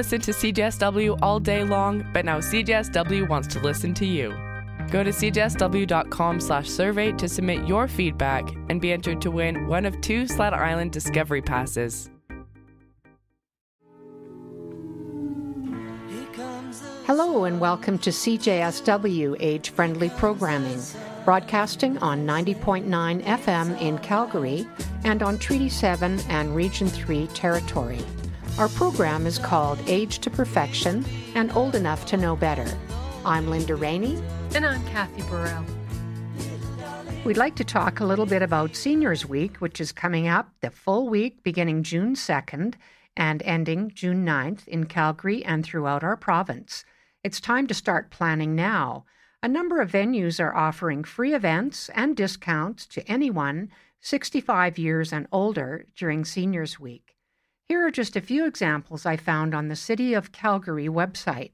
listen to CJSW all day long, but now CJSW wants to listen to you. Go to cjsw.com slash survey to submit your feedback and be entered to win one of two Sled Island Discovery Passes. Hello and welcome to CJSW Age Friendly Programming, broadcasting on 90.9 FM in Calgary and on Treaty 7 and Region 3 territory. Our program is called Aged to Perfection and Old Enough to Know Better. I'm Linda Rainey. And I'm Cathy Burrell. We'd like to talk a little bit about Seniors Week, which is coming up the full week beginning June 2nd and ending June 9th in Calgary and throughout our province. It's time to start planning now. A number of venues are offering free events and discounts to anyone 65 years and older during Seniors Week. Here are just a few examples I found on the City of Calgary website.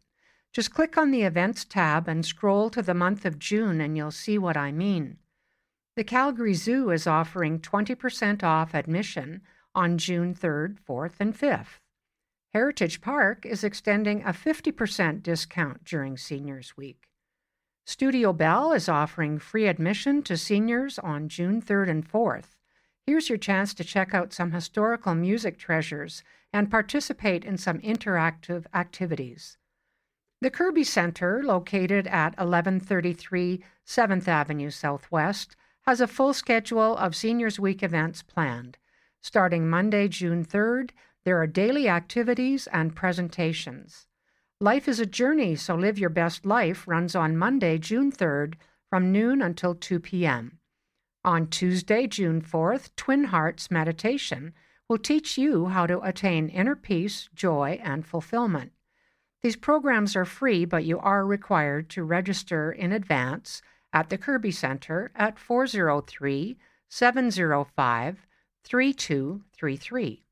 Just click on the Events tab and scroll to the month of June, and you'll see what I mean. The Calgary Zoo is offering 20% off admission on June 3rd, 4th, and 5th. Heritage Park is extending a 50% discount during Seniors Week. Studio Bell is offering free admission to seniors on June 3rd and 4th. Here's your chance to check out some historical music treasures and participate in some interactive activities. The Kerby Center, located at 1133 7th Avenue Southwest, has a full schedule of Seniors Week events planned. Starting Monday, June 3rd, there are daily activities and presentations. Life is a Journey, so Live Your Best Life runs on Monday, June 3rd from noon until 2 p.m. On Tuesday, June 4th, Twin Hearts Meditation will teach you how to attain inner peace, joy, and fulfillment. These programs are free, but you are required to register in advance at the Kerby Center at 403 705 3233.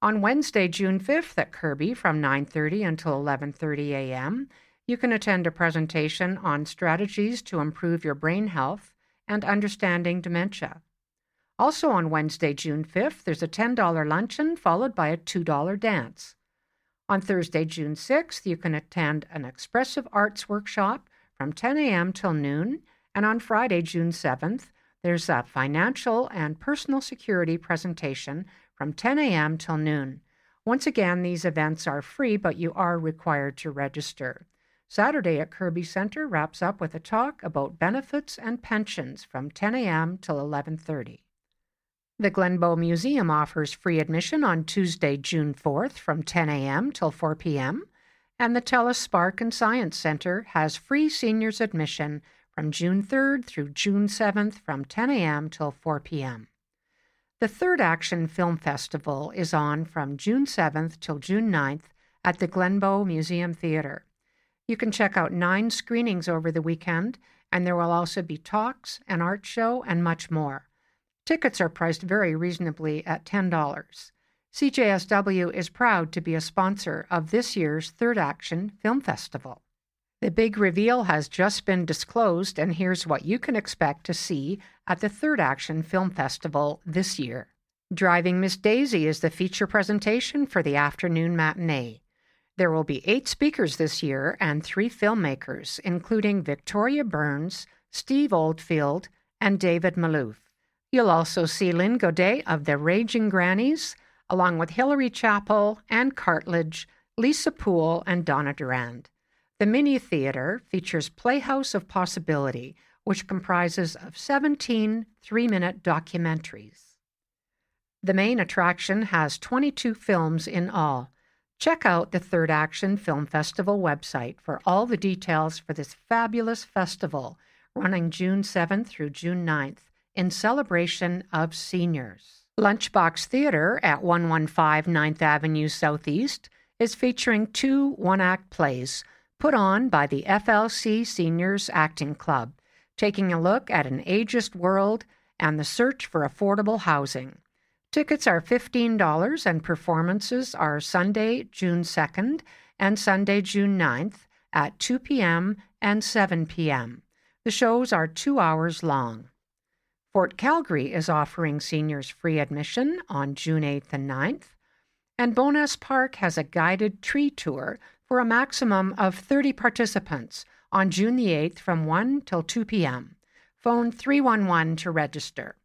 On Wednesday, June 5th at Kerby from 9:30 until 11:30 a.m., you can attend a presentation on strategies to improve your brain health and Understanding Dementia. Also on Wednesday, June 5th, there's a $10 luncheon followed by a $2 dance. On Thursday, June 6th, you can attend an expressive arts workshop from 10 a.m. till noon. And on Friday, June 7th, there's a financial and personal security presentation from 10 a.m. till noon. Once again, these events are free, but you are required to register. Saturday at Kerby Center wraps up with a talk about benefits and pensions from 10 a.m. till 11:30. The Glenbow Museum offers free admission on Tuesday, June 4th from 10 a.m. till 4 p.m., and the TELUS Spark and Science Center has free seniors admission from June 3rd through June 7th from 10 a.m. till 4 p.m. The Third Action Film Festival is on from June 7th till June 9th at the Glenbow Museum Theatre. You can check out nine screenings over the weekend, and there will also be talks, an art show, and much more. Tickets are priced very reasonably at $10. CJSW is proud to be a sponsor of this year's Third Action Film Festival. The big reveal has just been disclosed, and here's what you can expect to see at the Third Action Film Festival this year. Driving Miss Daisy is the feature presentation for the afternoon matinee. There will be eight speakers this year and three filmmakers, including Victoria Burns, Steve Oldfield, and David Malouf. You'll also see Lynn Godet of the Raging Grannies, along with Hilary Chappell, Anne Cartledge, Lisa Poole, and Donna Durand. The mini theater features Playhouse of Possibility, which comprises of 17 three minute documentaries. The main attraction has 22 films in all. Check out the Third Action Film Festival website for all the details for this fabulous festival running June 7th through June 9th in celebration of seniors. Lunchbox Theater at 115 9th Avenue Southeast is featuring two one act plays put on by the FLC Seniors Acting Club, taking a look at an ageist world and the search for affordable housing. Tickets are $15 and performances are Sunday, June 2nd and Sunday, June 9th at 2 p.m. and 7 p.m. The shows are two hours long. Fort Calgary is offering seniors free admission on June 8th and 9th. And Bowness Park has a guided tree tour for a maximum of 30 participants on June the 8th from 1 till 2 p.m. Phone 311 to register.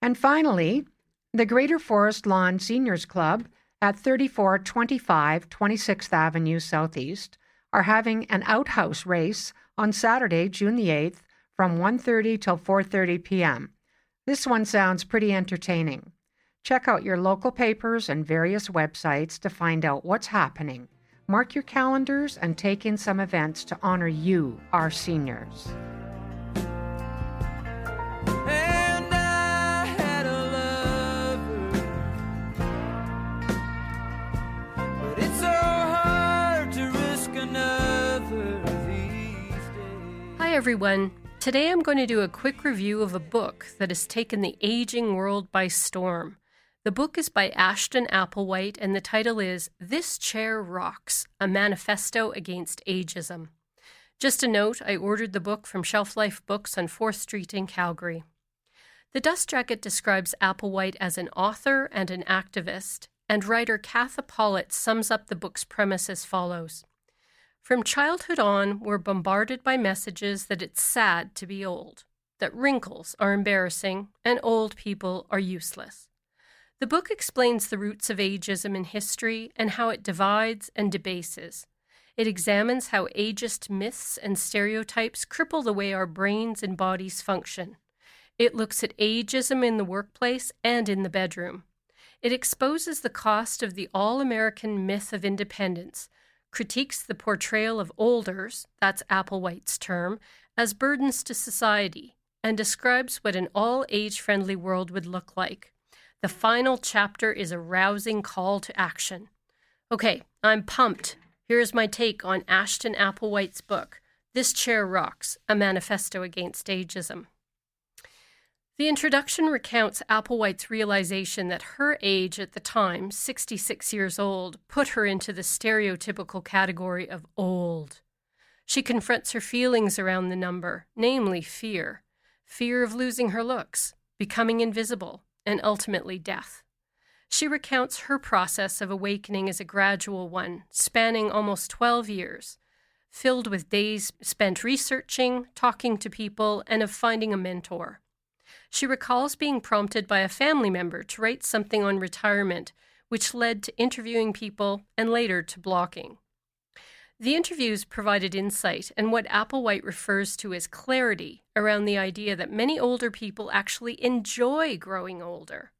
And finally, the Greater Forest Lawn Seniors Club at 3425 26th Avenue Southeast are having an outhouse race on Saturday, June the 8th from 1:30 till 4:30 p.m. This one sounds pretty entertaining. Check out your local papers and various websites to find out what's happening. Mark your calendars and take in some events to honor you, our seniors. Hi, everyone. Today I'm going to do a quick review of a book that has taken the aging world by storm. The book is by Ashton Applewhite, and the title is This Chair Rocks A Manifesto Against Ageism. Just a note I ordered the book from Shelf Life Books on 4th Street in Calgary. The Dust Jacket describes Applewhite as an author and an activist, and writer Katha Pollitt sums up the book's premise as follows. From childhood on, we're bombarded by messages that it's sad to be old, that wrinkles are embarrassing, and old people are useless. The book explains the roots of ageism in history and how it divides and debases. It examines how ageist myths and stereotypes cripple the way our brains and bodies function. It looks at ageism in the workplace and in the bedroom. It exposes the cost of the all American myth of independence critiques the portrayal of olders, that's Applewhite's term, as burdens to society, and describes what an all age friendly world would look like. The final chapter is a rousing call to action. Okay, I'm pumped. Here's my take on Ashton Applewhite's book, This Chair Rocks A Manifesto Against Ageism. The introduction recounts Applewhite's realization that her age at the time, 66 years old, put her into the stereotypical category of old. She confronts her feelings around the number, namely fear fear of losing her looks, becoming invisible, and ultimately death. She recounts her process of awakening as a gradual one, spanning almost 12 years, filled with days spent researching, talking to people, and of finding a mentor. She recalls being prompted by a family member to write something on retirement, which led to interviewing people and later to blocking. The interviews provided insight and what Applewhite refers to as clarity around the idea that many older people actually enjoy growing older.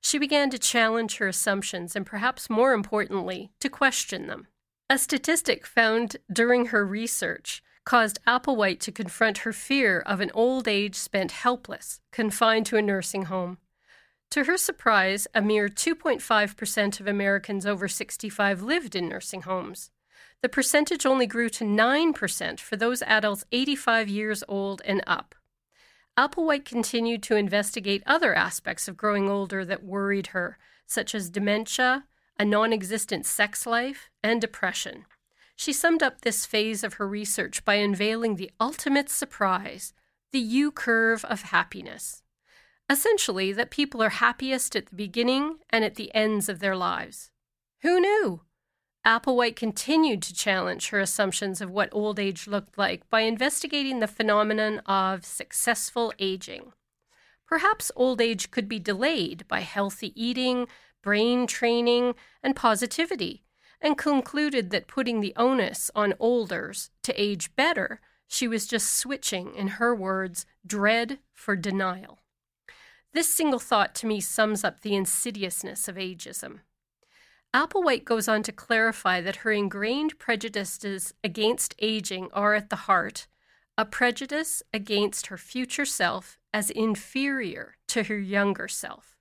She began to challenge her assumptions and, perhaps more importantly, to question them. A statistic found during her research caused Applewhite to confront her fear of an old age spent helpless, confined to a nursing home. To her surprise, a mere 2.5% of Americans over 65 lived in nursing homes. The percentage only grew to 9% for those adults 85 years old and up. Applewhite continued to investigate other aspects of growing older that worried her, such as dementia, a non existent sex life, and depression. She summed up this phase of her research by unveiling the ultimate surprise the U curve of happiness. Essentially, that people are happiest at the beginning and at the ends of their lives. Who knew? Applewhite continued to challenge her assumptions of what old age looked like by investigating the phenomenon of successful aging. Perhaps old age could be delayed by healthy eating, brain training, and positivity and concluded that putting the onus on olders to age better, she was just switching, in her words, dread for denial. This single thought to me sums up the insidiousness of ageism. Applewhite goes on to clarify that her ingrained prejudices against aging are at the heart a prejudice against her future self as inferior to her younger self,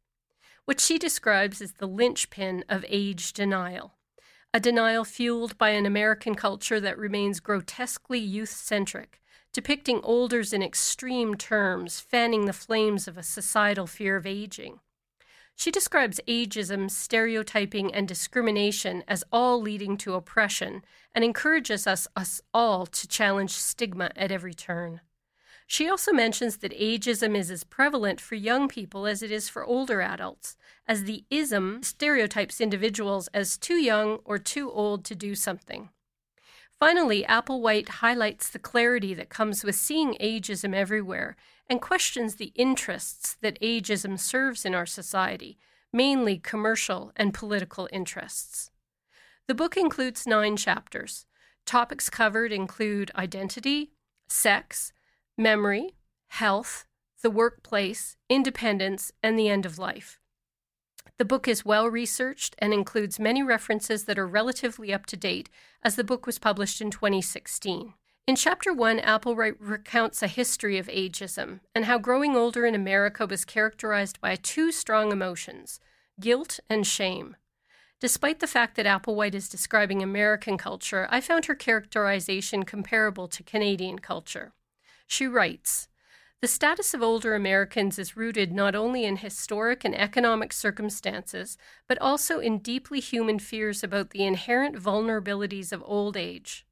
which she describes as the linchpin of age denial a denial fueled by an American culture that remains grotesquely youth centric, depicting olders in extreme terms, fanning the flames of a societal fear of aging. She describes ageism, stereotyping, and discrimination as all leading to oppression and encourages us, us all to challenge stigma at every turn. She also mentions that ageism is as prevalent for young people as it is for older adults, as the ism stereotypes individuals as too young or too old to do something. Finally, Applewhite highlights the clarity that comes with seeing ageism everywhere and questions the interests that ageism serves in our society, mainly commercial and political interests. The book includes nine chapters. Topics covered include identity, sex, memory, health, the workplace, independence, and the end of life. The book is well researched and includes many references that are relatively up to date, as the book was published in 2016. In Chapter 1, Applewhite recounts a history of ageism and how growing older in America was characterized by two strong emotions guilt and shame. Despite the fact that Applewhite is describing American culture, I found her characterization comparable to Canadian culture. She writes The status of older Americans is rooted not only in historic and economic circumstances, but also in deeply human fears about the inherent vulnerabilities of old age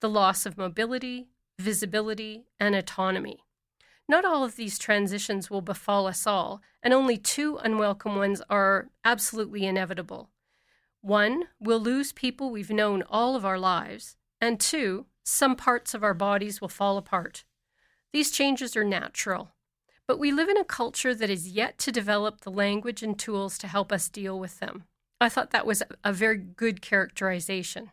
the loss of mobility, visibility, and autonomy. Not all of these transitions will befall us all, and only two unwelcome ones are absolutely inevitable. One, we'll lose people we've known all of our lives, and two, some parts of our bodies will fall apart. These changes are natural, but we live in a culture that is yet to develop the language and tools to help us deal with them. I thought that was a very good characterization.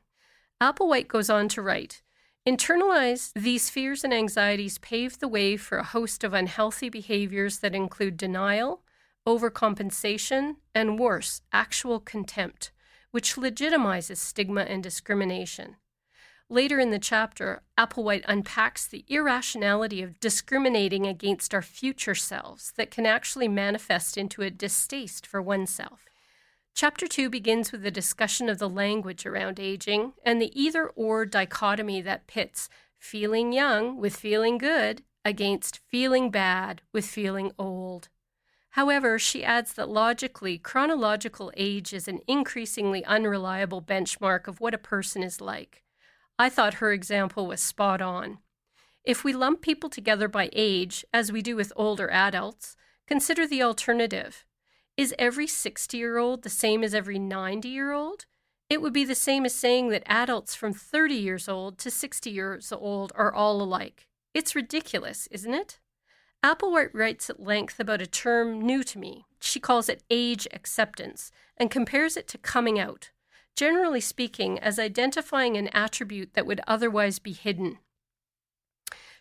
Applewhite goes on to write Internalize these fears and anxieties pave the way for a host of unhealthy behaviors that include denial, overcompensation, and worse, actual contempt which legitimizes stigma and discrimination. Later in the chapter, Applewhite unpacks the irrationality of discriminating against our future selves that can actually manifest into a distaste for oneself. Chapter 2 begins with a discussion of the language around aging and the either or dichotomy that pits feeling young with feeling good against feeling bad with feeling old. However, she adds that logically, chronological age is an increasingly unreliable benchmark of what a person is like. I thought her example was spot on. If we lump people together by age, as we do with older adults, consider the alternative. Is every 60 year old the same as every 90 year old? It would be the same as saying that adults from 30 years old to 60 years old are all alike. It's ridiculous, isn't it? Applewhite writes at length about a term new to me. She calls it age acceptance and compares it to coming out, generally speaking, as identifying an attribute that would otherwise be hidden.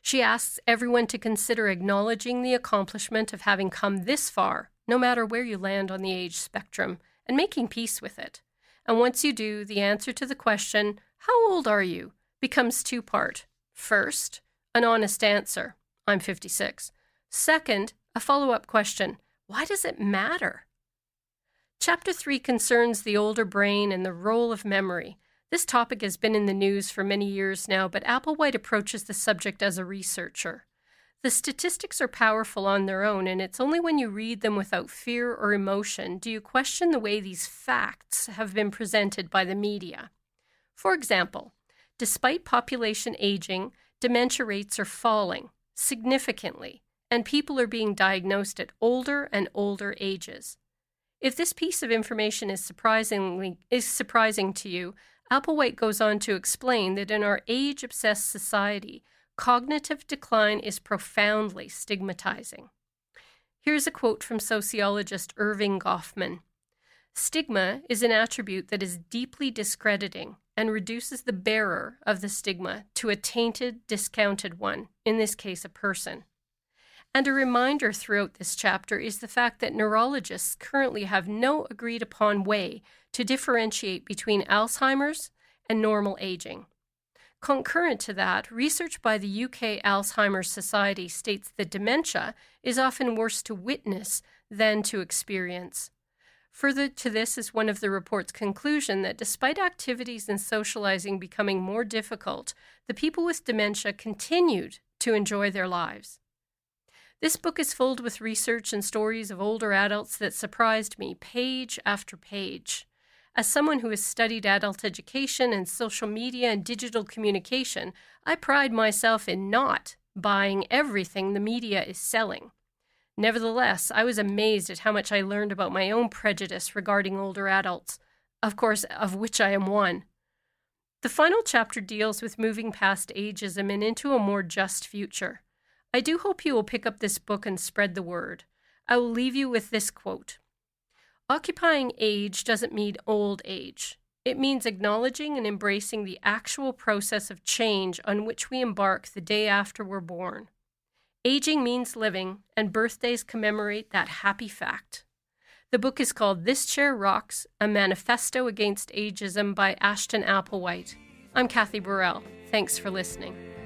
She asks everyone to consider acknowledging the accomplishment of having come this far, no matter where you land on the age spectrum, and making peace with it. And once you do, the answer to the question, How old are you? becomes two part. First, an honest answer I'm 56. Second, a follow up question why does it matter? Chapter 3 concerns the older brain and the role of memory. This topic has been in the news for many years now, but Applewhite approaches the subject as a researcher. The statistics are powerful on their own, and it's only when you read them without fear or emotion do you question the way these facts have been presented by the media. For example, despite population aging, dementia rates are falling significantly and people are being diagnosed at older and older ages. If this piece of information is surprisingly is surprising to you, Applewhite goes on to explain that in our age-obsessed society, cognitive decline is profoundly stigmatizing. Here's a quote from sociologist Erving Goffman. Stigma is an attribute that is deeply discrediting and reduces the bearer of the stigma to a tainted, discounted one, in this case, a person. And a reminder throughout this chapter is the fact that neurologists currently have no agreed upon way to differentiate between Alzheimer's and normal aging. Concurrent to that, research by the UK Alzheimer's Society states that dementia is often worse to witness than to experience. Further to this is one of the report's conclusion that despite activities and socializing becoming more difficult, the people with dementia continued to enjoy their lives. This book is filled with research and stories of older adults that surprised me page after page. As someone who has studied adult education and social media and digital communication, I pride myself in not buying everything the media is selling. Nevertheless, I was amazed at how much I learned about my own prejudice regarding older adults, of course, of which I am one. The final chapter deals with moving past ageism and into a more just future. I do hope you will pick up this book and spread the word. I will leave you with this quote Occupying age doesn't mean old age. It means acknowledging and embracing the actual process of change on which we embark the day after we're born. Aging means living, and birthdays commemorate that happy fact. The book is called This Chair Rocks A Manifesto Against Ageism by Ashton Applewhite. I'm Cathy Burrell. Thanks for listening.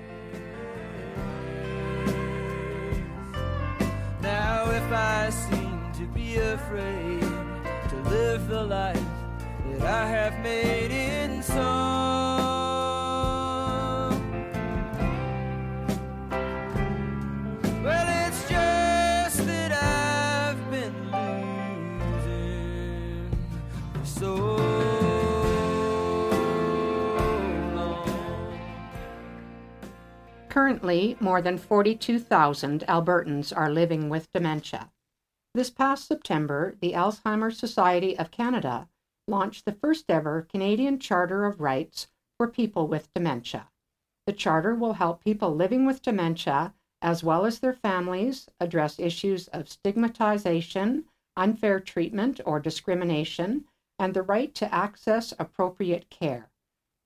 If I seem to be afraid to live the life that I have made in song. Currently, more than 42,000 Albertans are living with dementia. This past September, the Alzheimer's Society of Canada launched the first ever Canadian Charter of Rights for people with dementia. The charter will help people living with dementia, as well as their families, address issues of stigmatization, unfair treatment or discrimination, and the right to access appropriate care.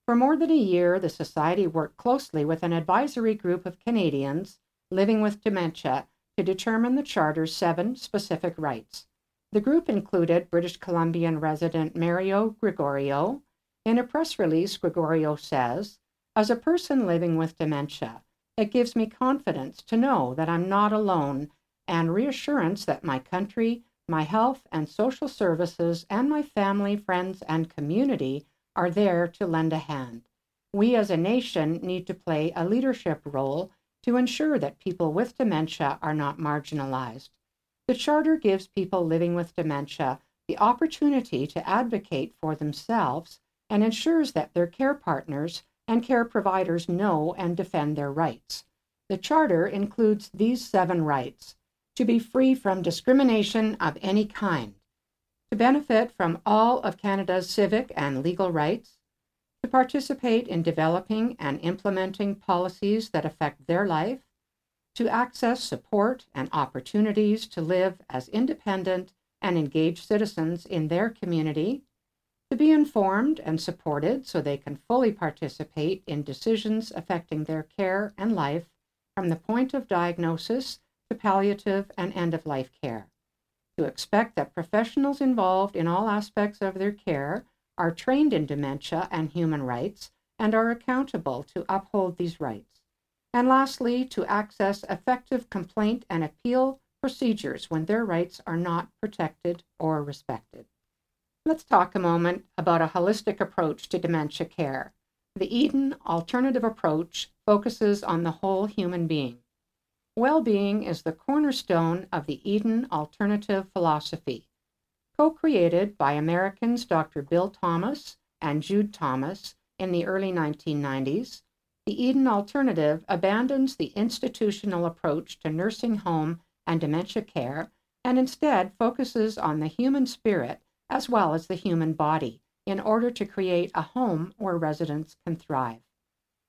For more than a year, the Society worked closely with an advisory group of Canadians living with dementia to determine the Charter's seven specific rights. The group included British Columbian resident Mario Gregorio. In a press release, Gregorio says, As a person living with dementia, it gives me confidence to know that I'm not alone and reassurance that my country, my health and social services, and my family, friends, and community are there to lend a hand. We as a nation need to play a leadership role to ensure that people with dementia are not marginalized. The Charter gives people living with dementia the opportunity to advocate for themselves and ensures that their care partners and care providers know and defend their rights. The Charter includes these seven rights to be free from discrimination of any kind, to benefit from all of Canada's civic and legal rights, to participate in developing and implementing policies that affect their life, to access support and opportunities to live as independent and engaged citizens in their community, to be informed and supported so they can fully participate in decisions affecting their care and life from the point of diagnosis to palliative and end of life care to expect that professionals involved in all aspects of their care are trained in dementia and human rights and are accountable to uphold these rights. And lastly, to access effective complaint and appeal procedures when their rights are not protected or respected. Let's talk a moment about a holistic approach to dementia care. The Eden Alternative Approach focuses on the whole human being. Well being is the cornerstone of the Eden alternative philosophy. Co created by Americans Dr. Bill Thomas and Jude Thomas in the early 1990s, the Eden alternative abandons the institutional approach to nursing home and dementia care and instead focuses on the human spirit as well as the human body in order to create a home where residents can thrive.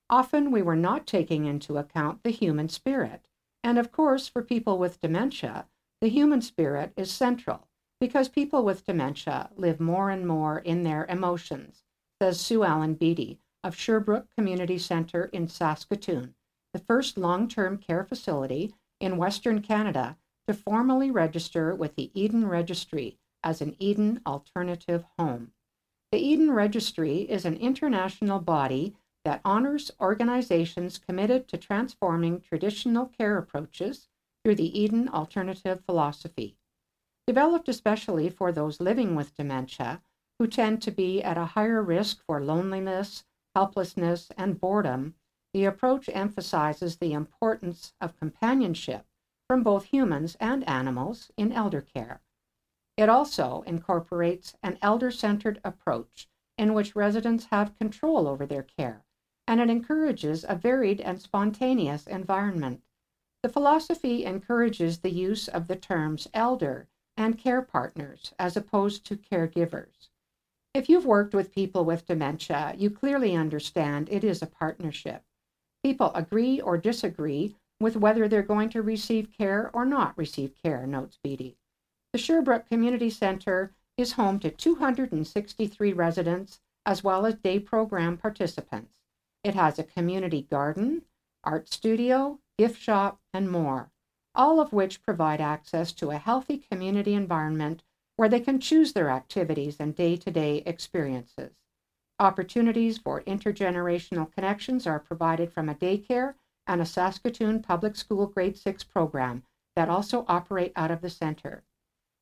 Often we were not taking into account the human spirit and of course, for people with dementia, the human spirit is central because people with dementia live more and more in their emotions, says Suellen Beatty of Sherbrooke Community Centre in Saskatoon, the first long term care facility in Western Canada to formally register with the Eden Registry as an Eden Alternative Home. The Eden Registry is an international body that honors organizations committed to transforming traditional care approaches through the Eden alternative philosophy. Developed especially for those living with dementia who tend to be at a higher risk for loneliness, helplessness, and boredom, the approach emphasizes the importance of companionship from both humans and animals in elder care. It also incorporates an elder centered approach in which residents have control over their care and it encourages a varied and spontaneous environment The philosophy encourages the use of the terms elder and care partners as opposed to caregivers. If you've worked with people with dementia, you clearly understand it is a partnership. People agree or disagree with whether they're going to receive care or not receive care, notes Beatty. The Sherbrooke Community Center is home to 263 residents as well as day program participants. It has a community garden, art studio, gift shop, and more, all of which provide access to a healthy community environment where they can choose their activities and day to day experiences. Opportunities for intergenerational connections are provided from a daycare and a Saskatoon Public School Grade 6 program that also operate out of the center.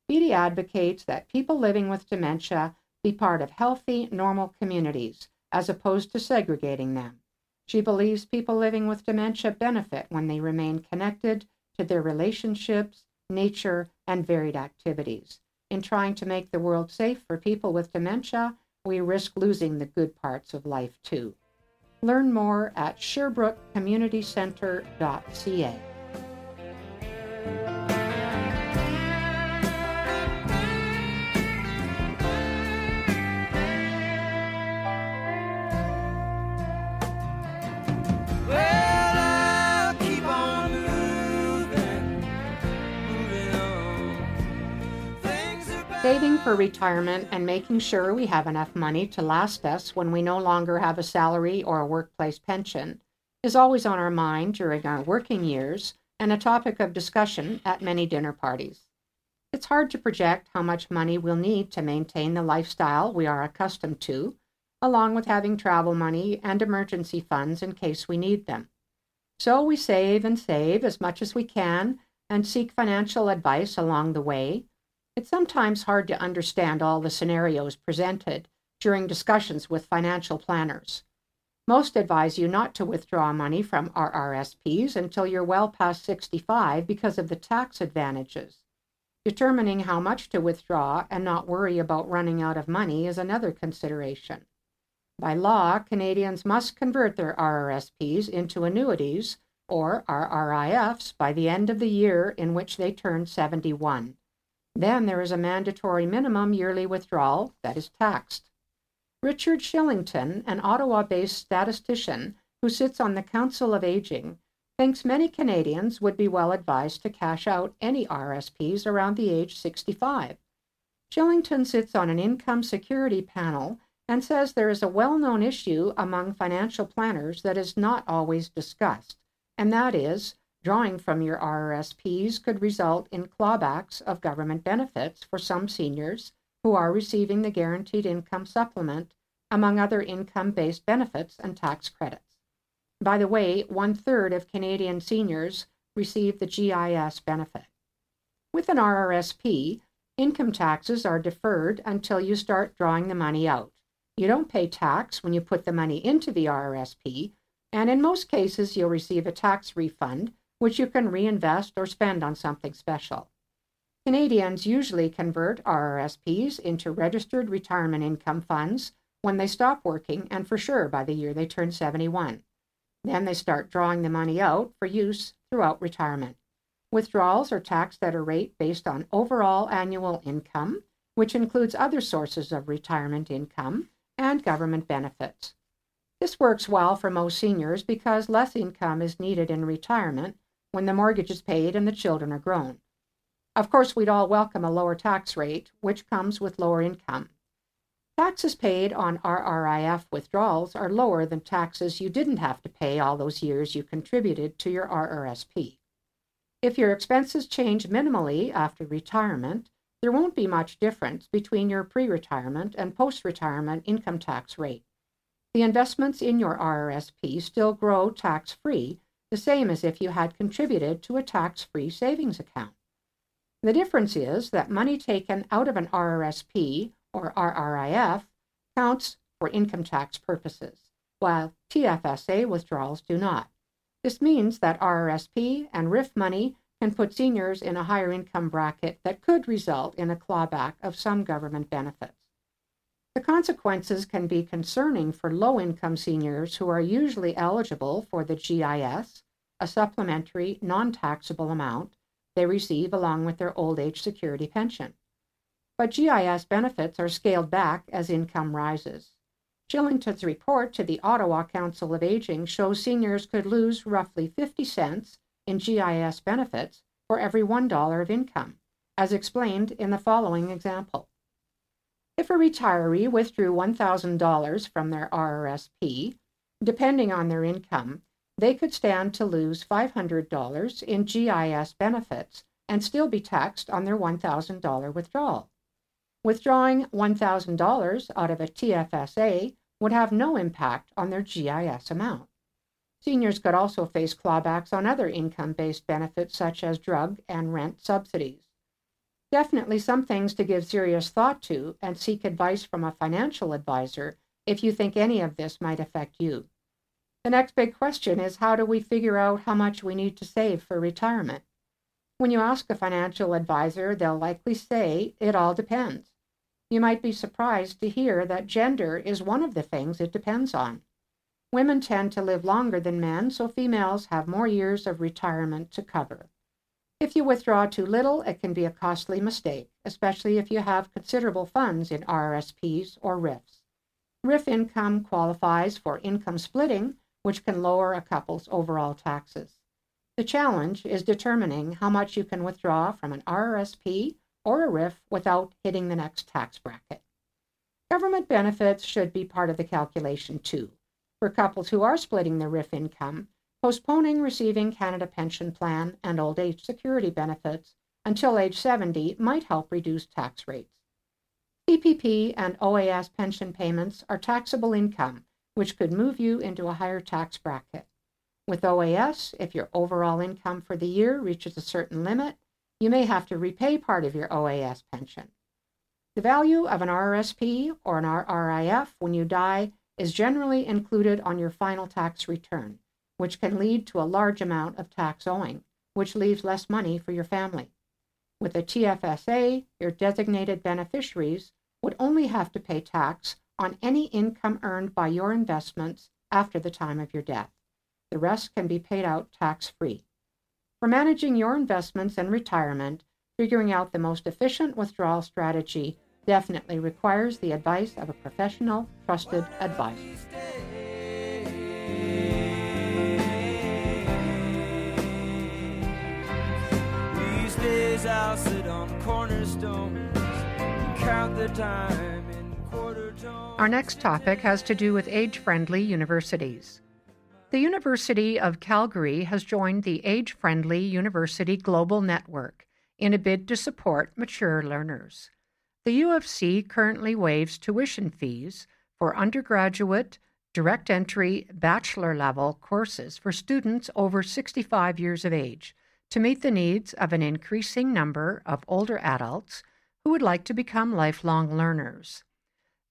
Beatty advocates that people living with dementia be part of healthy, normal communities as opposed to segregating them. She believes people living with dementia benefit when they remain connected to their relationships, nature, and varied activities. In trying to make the world safe for people with dementia, we risk losing the good parts of life too. Learn more at sherbrooke.communitycenter.ca. Saving for retirement and making sure we have enough money to last us when we no longer have a salary or a workplace pension is always on our mind during our working years and a topic of discussion at many dinner parties. It's hard to project how much money we'll need to maintain the lifestyle we are accustomed to, along with having travel money and emergency funds in case we need them. So we save and save as much as we can and seek financial advice along the way it's sometimes hard to understand all the scenarios presented during discussions with financial planners. Most advise you not to withdraw money from RRSPs until you're well past 65 because of the tax advantages. Determining how much to withdraw and not worry about running out of money is another consideration. By law, Canadians must convert their RRSPs into annuities or RRIFs by the end of the year in which they turn 71. Then there is a mandatory minimum yearly withdrawal that is taxed. Richard Shillington, an Ottawa based statistician who sits on the Council of Aging, thinks many Canadians would be well advised to cash out any RSPs around the age 65. Shillington sits on an income security panel and says there is a well known issue among financial planners that is not always discussed, and that is Drawing from your RRSPs could result in clawbacks of government benefits for some seniors who are receiving the Guaranteed Income Supplement, among other income based benefits and tax credits. By the way, one third of Canadian seniors receive the GIS benefit. With an RRSP, income taxes are deferred until you start drawing the money out. You don't pay tax when you put the money into the RRSP, and in most cases, you'll receive a tax refund which you can reinvest or spend on something special. Canadians usually convert RRSPs into registered retirement income funds when they stop working and for sure by the year they turn 71. Then they start drawing the money out for use throughout retirement. Withdrawals are taxed at a rate based on overall annual income, which includes other sources of retirement income and government benefits. This works well for most seniors because less income is needed in retirement when the mortgage is paid and the children are grown. Of course, we'd all welcome a lower tax rate, which comes with lower income. Taxes paid on RRIF withdrawals are lower than taxes you didn't have to pay all those years you contributed to your RRSP. If your expenses change minimally after retirement, there won't be much difference between your pre retirement and post retirement income tax rate. The investments in your RRSP still grow tax free the same as if you had contributed to a tax free savings account. The difference is that money taken out of an RRSP or RRIF counts for income tax purposes, while TFSA withdrawals do not. This means that RRSP and RRIF money can put seniors in a higher income bracket that could result in a clawback of some government benefits. The consequences can be concerning for low income seniors who are usually eligible for the GIS, a supplementary, non taxable amount they receive along with their old age security pension. But GIS benefits are scaled back as income rises. Shillington's report to the Ottawa Council of Aging shows seniors could lose roughly 50 cents in GIS benefits for every $1 of income, as explained in the following example. If a retiree withdrew $1,000 from their RRSP, depending on their income, they could stand to lose $500 in GIS benefits and still be taxed on their $1,000 withdrawal. Withdrawing $1,000 out of a TFSA would have no impact on their GIS amount. Seniors could also face clawbacks on other income based benefits such as drug and rent subsidies. Definitely some things to give serious thought to and seek advice from a financial advisor if you think any of this might affect you. The next big question is how do we figure out how much we need to save for retirement? When you ask a financial advisor, they'll likely say it all depends. You might be surprised to hear that gender is one of the things it depends on. Women tend to live longer than men, so females have more years of retirement to cover. If you withdraw too little, it can be a costly mistake, especially if you have considerable funds in RRSPs or RRIFs. RRIF income qualifies for income splitting, which can lower a couple's overall taxes. The challenge is determining how much you can withdraw from an RRSP or a RIF without hitting the next tax bracket. Government benefits should be part of the calculation too. For couples who are splitting the RIF income, postponing receiving Canada Pension Plan and old age security benefits until age 70 might help reduce tax rates. CPP and OAS pension payments are taxable income, which could move you into a higher tax bracket. With OAS, if your overall income for the year reaches a certain limit, you may have to repay part of your OAS pension. The value of an RRSP or an RRIF when you die is generally included on your final tax return which can lead to a large amount of tax owing, which leaves less money for your family. With a TFSA, your designated beneficiaries would only have to pay tax on any income earned by your investments after the time of your death. The rest can be paid out tax free. For managing your investments and retirement, figuring out the most efficient withdrawal strategy definitely requires the advice of a professional, trusted advisor. Days I'll sit on cornerstones count the time. Our next topic has to do with age friendly universities. The University of Calgary has joined the Age Friendly University Global Network in a bid to support mature learners. The U of C currently waives tuition fees for undergraduate, direct entry, bachelor level courses for students over 65 years of age to meet the needs of an increasing number of older adults who would like to become lifelong learners.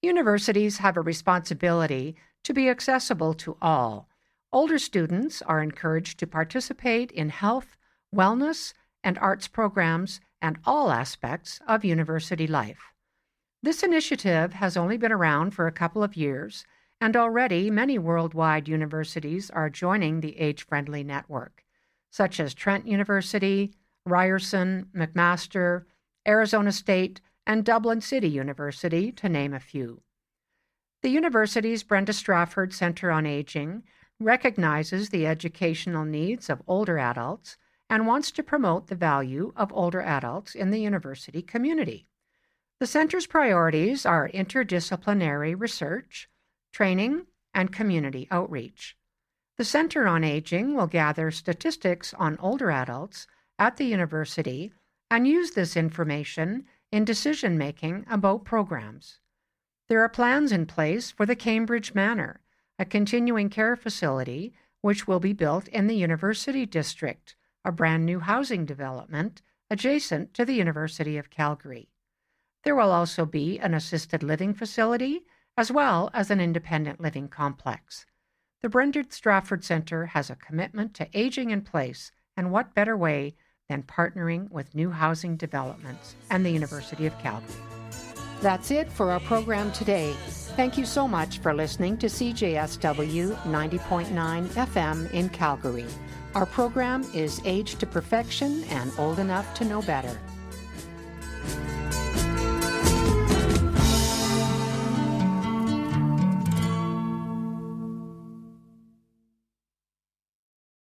Universities have a responsibility to be accessible to all. Older students are encouraged to participate in health, wellness, and arts programs and all aspects of university life. This initiative has only been around for a couple of years, and already many worldwide universities are joining the age friendly network such as Trent University, Ryerson, McMaster, Arizona State, and Dublin City University, to name a few. The university's Brenda Strafford Center on Aging recognizes the educational needs of older adults and wants to promote the value of older adults in the university community. The center's priorities are interdisciplinary research, training, and community outreach. The Center on Aging will gather statistics on older adults at the university and use this information in decision making about programs. There are plans in place for the Cambridge Manor, a continuing care facility which will be built in the University District, a brand new housing development adjacent to the University of Calgary. There will also be an assisted living facility as well as an independent living complex. The Brenda Strafford Center has a commitment to aging in place, and what better way than partnering with new housing developments and the University of Calgary? That's it for our program today. Thank you so much for listening to CJSW 90.9 FM in Calgary. Our program is Aged to Perfection and Old Enough to Know Better.